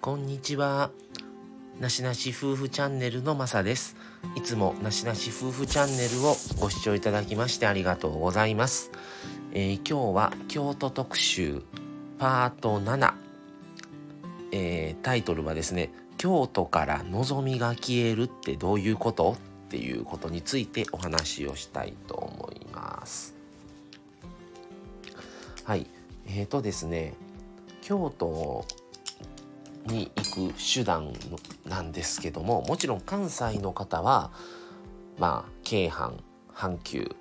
こんにちは。なしなし夫婦チャンネルのまさです。いつもなしなし夫婦チャンネルをご視聴いただきましてありがとうございます。えー、今日は京都特集パート7、えー、タイトルはですね、京都から望みが消えるってどういうこと？っていうことについてお話をしたいと思います。はい。えーとですね、京都に行く手段なんですけどももちろん関西の方はまあ京阪阪急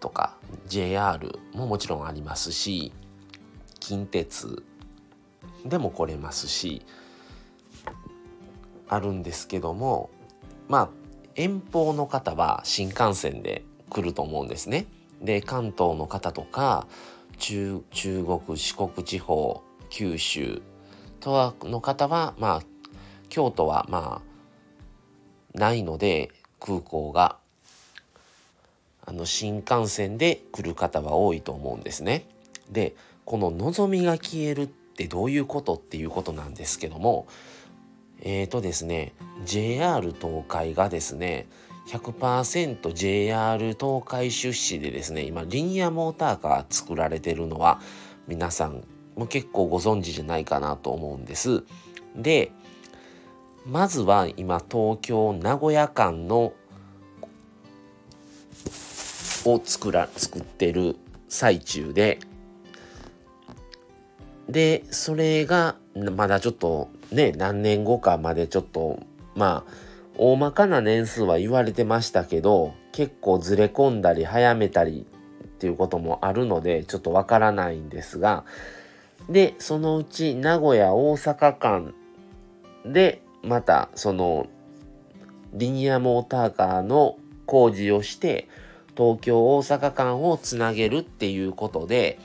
とか JR ももちろんありますし近鉄でも来れますしあるんですけどもまあ遠方の方は新幹線で来ると思うんですね。で関東の方とか中中国四国地方九州とはの方はまあ京都はまあないので空港があの新幹線で来る方は多いと思うんですね。でこの望みが消えるってどういうことっていうことなんですけどもえーとですね JR 東海がですね 100%JR 東海出資でですね今リニアモーターカー作られてるのは皆さんも結構ご存知じゃないかなと思うんです。でまずは今東京名古屋間のを作ら作ってる最中ででそれがまだちょっとね何年後かまでちょっとまあ大まかな年数は言われてましたけど結構ずれ込んだり早めたりっていうこともあるのでちょっとわからないんですがで、そのうち名古屋大阪間でまたそのリニアモーターカーの工事をして東京大阪間をつなげるっていうことで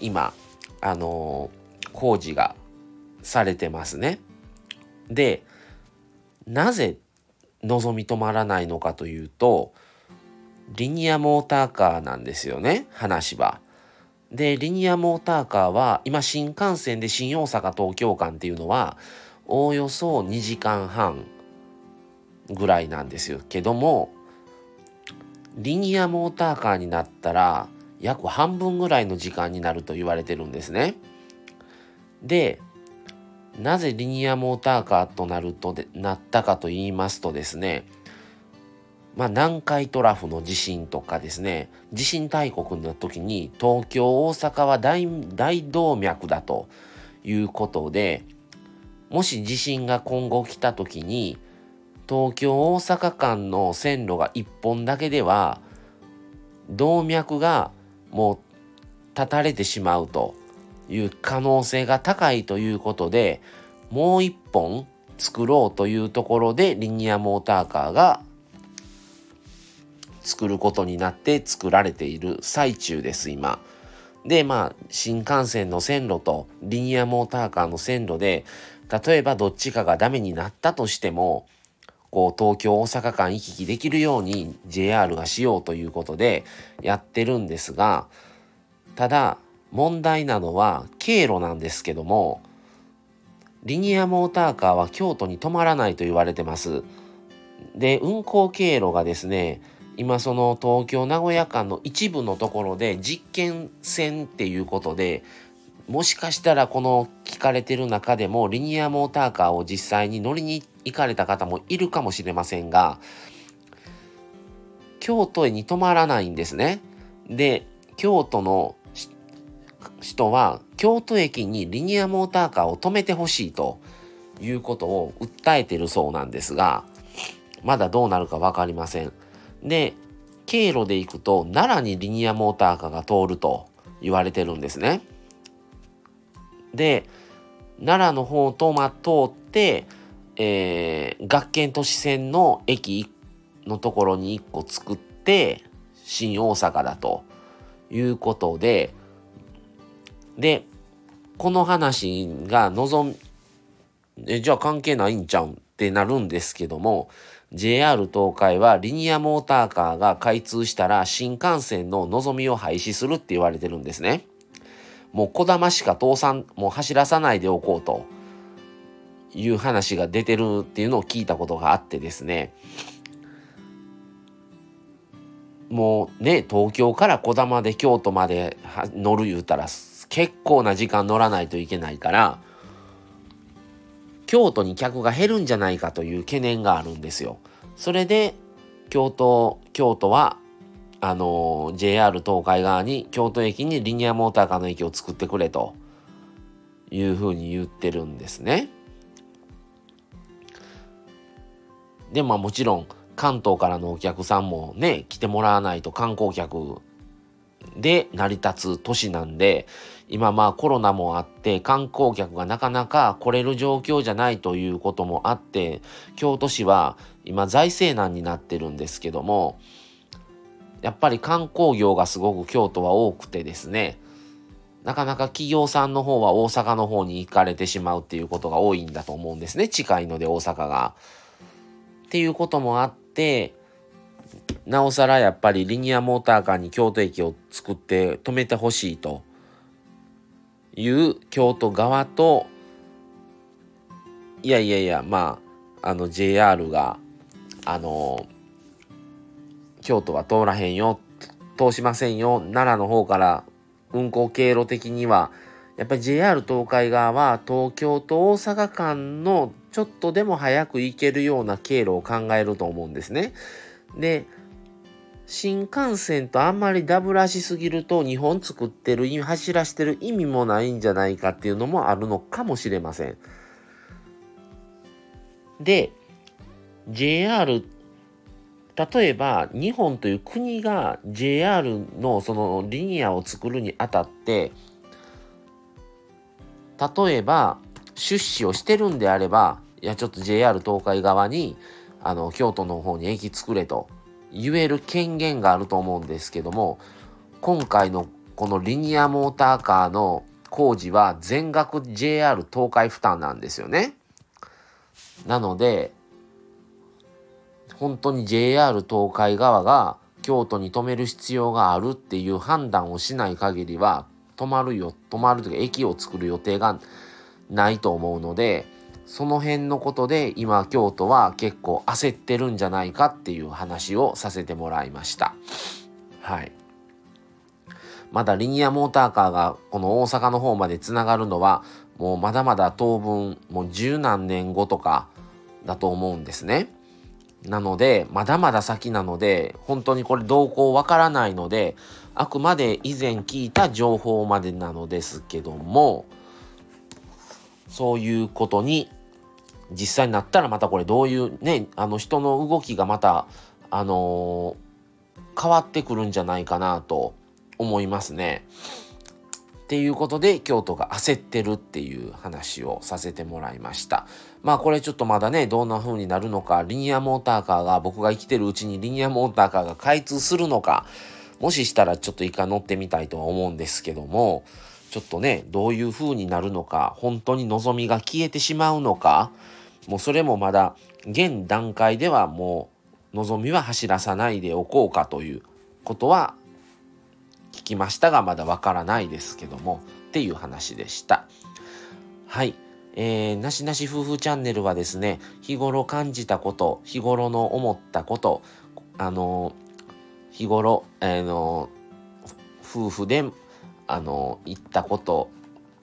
今あのー、工事がされてますね。でなぜ望み止まらないのかというとリニアモーターカーなんですよね話は。で、リニアモーターカーは、今新幹線で新大阪東京間っていうのは、おおよそ2時間半ぐらいなんですよ。けども、リニアモーターカーになったら、約半分ぐらいの時間になると言われてるんですね。で、なぜリニアモーターカーとなるとでなったかと言いますとですね、まあ、南海トラフの地震とかですね地震大国の時に東京大阪は大大動脈だということでもし地震が今後来た時に東京大阪間の線路が1本だけでは動脈がもう断たれてしまうという可能性が高いということでもう1本作ろうというところでリニアモーターカーが作ることになって作られている最中です今。でまあ新幹線の線路とリニアモーターカーの線路で例えばどっちかがダメになったとしてもこう東京大阪間行き来できるように JR がしようということでやってるんですがただ問題なのは経路なんですけどもリニアモーターカーは京都に止まらないと言われてます。で運行経路がですね今その東京名古屋間の一部のところで実験線っていうことでもしかしたらこの聞かれてる中でもリニアモーターカーを実際に乗りに行かれた方もいるかもしれませんが京都に泊まらないんですね。で京都の人は京都駅にリニアモーターカーを止めてほしいということを訴えてるそうなんですがまだどうなるか分かりません。で、経路で行くと奈良にリニアモーターカーが通ると言われてるんですね。で、奈良の方と、ま通って、えー、学研都市線の駅のところに1個作って新大阪だということででこの話が望えじゃあ関係ないんちゃうんってなるんですけども JR 東海はリニアモーターカーが開通したら新幹線の望みを廃止するって言われてるんですね。もう小玉しか倒産、もう走らさないでおこうという話が出てるっていうのを聞いたことがあってですねもうね東京からこだまで京都まで乗る言うたら結構な時間乗らないといけないから京都に客が減るんじゃないかという懸念があるんですよ。それで京都京都はあの JR 東海側に京都駅にリニアモーターカーの駅を作ってくれというふうに言ってるんですね。でまあもちろん関東からのお客さんもね来てもらわないと観光客で成り立つ都市なんで今まあコロナもあって観光客がなかなか来れる状況じゃないということもあって京都市は今財政難になってるんですけどもやっぱり観光業がすごく京都は多くてですねなかなか企業さんの方は大阪の方に行かれてしまうっていうことが多いんだと思うんですね近いので大阪が。っていうこともあってなおさらやっぱりリニアモーターカーに京都駅を作って止めてほしいという京都側といやいやいやまああの JR があの京都は通らへんよ通しませんよ奈良の方から運行経路的にはやっぱり JR 東海側は東京と大阪間のちょっとでも早く行けるような経路を考えると思うんですね。で新幹線とあんまりダブらしすぎると日本作ってる走らしてる意味もないんじゃないかっていうのもあるのかもしれません。で JR 例えば日本という国が JR のそのリニアを作るにあたって例えば出資をしてるんであればいやちょっと JR 東海側にあの京都の方に駅作れと言える権限があると思うんですけども今回のこのリニアモーターカーの工事は全額 JR 東海負担なんですよね。なので本当に JR 東海側が京都に止める必要があるっていう判断をしない限りは止まるよ止まるというか駅を作る予定がないと思うのでその辺のことで今京都は結構焦ってるんじゃないかっていう話をさせてもらいました。はい。まだリニアモーターカーがこの大阪の方までつながるのはもうまだまだ当分もう十何年後とかだと思うんですね。なのでまだまだ先なので本当にこれ動向わからないのであくまで以前聞いた情報までなのですけどもそういうことに実際になったらまたこれどういうねあの人の動きがまたあのー、変わってくるんじゃないかなと思いますね。っていうことで京都が焦ってるっていう話をさせてもらいました。まあこれちょっとまだねどんな風になるのかリニアモーターカーが僕が生きてるうちにリニアモーターカーが開通するのかもししたらちょっと一回乗ってみたいとは思うんですけどもちょっとねどういう風になるのか本当に望みが消えてしまうのかもうそれもまだ現段階ではもう望みは走らさないでおこうかということは聞きましたがまだわからないですけどもっていう話でした。はい。えー、なしなし夫婦チャンネルはですね、日頃感じたこと、日頃の思ったこと、あの、日頃、あの、夫婦で、あの、言ったこと、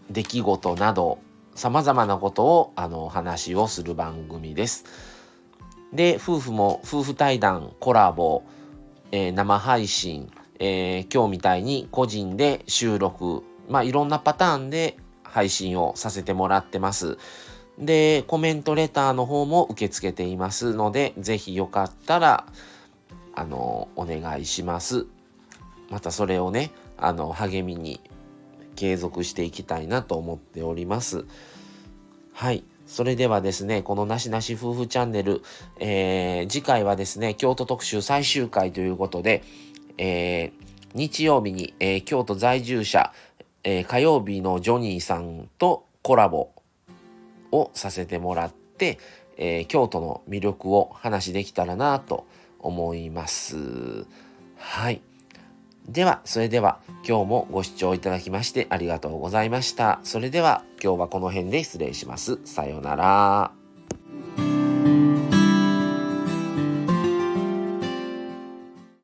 出来事など、様々なことをあのお話をする番組です。で、夫婦も夫婦対談、コラボ、えー、生配信、えー、今日みたいに個人で収録、まあいろんなパターンで配信をさせてもらってます。で、コメントレターの方も受け付けていますので、ぜひよかったら、あの、お願いします。またそれをね、あの、励みに継続していきたいなと思っております。はい。それではですね、このなしなし夫婦チャンネル、えー、次回はですね、京都特集最終回ということで、えー、日曜日に、えー、京都在住者、え火曜日のジョニーさんとコラボをさせてもらって、え京都の魅力を話できたらなと思います。はい。では、それでは今日もご視聴いただきましてありがとうございました。それでは今日はこの辺で失礼します。さようなら。